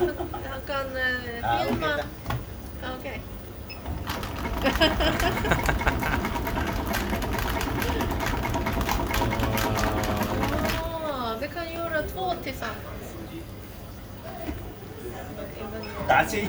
약간 네, 아, 필만 오케이. 오케이. Oh, because you're a tour tillsammans. Even- 다시.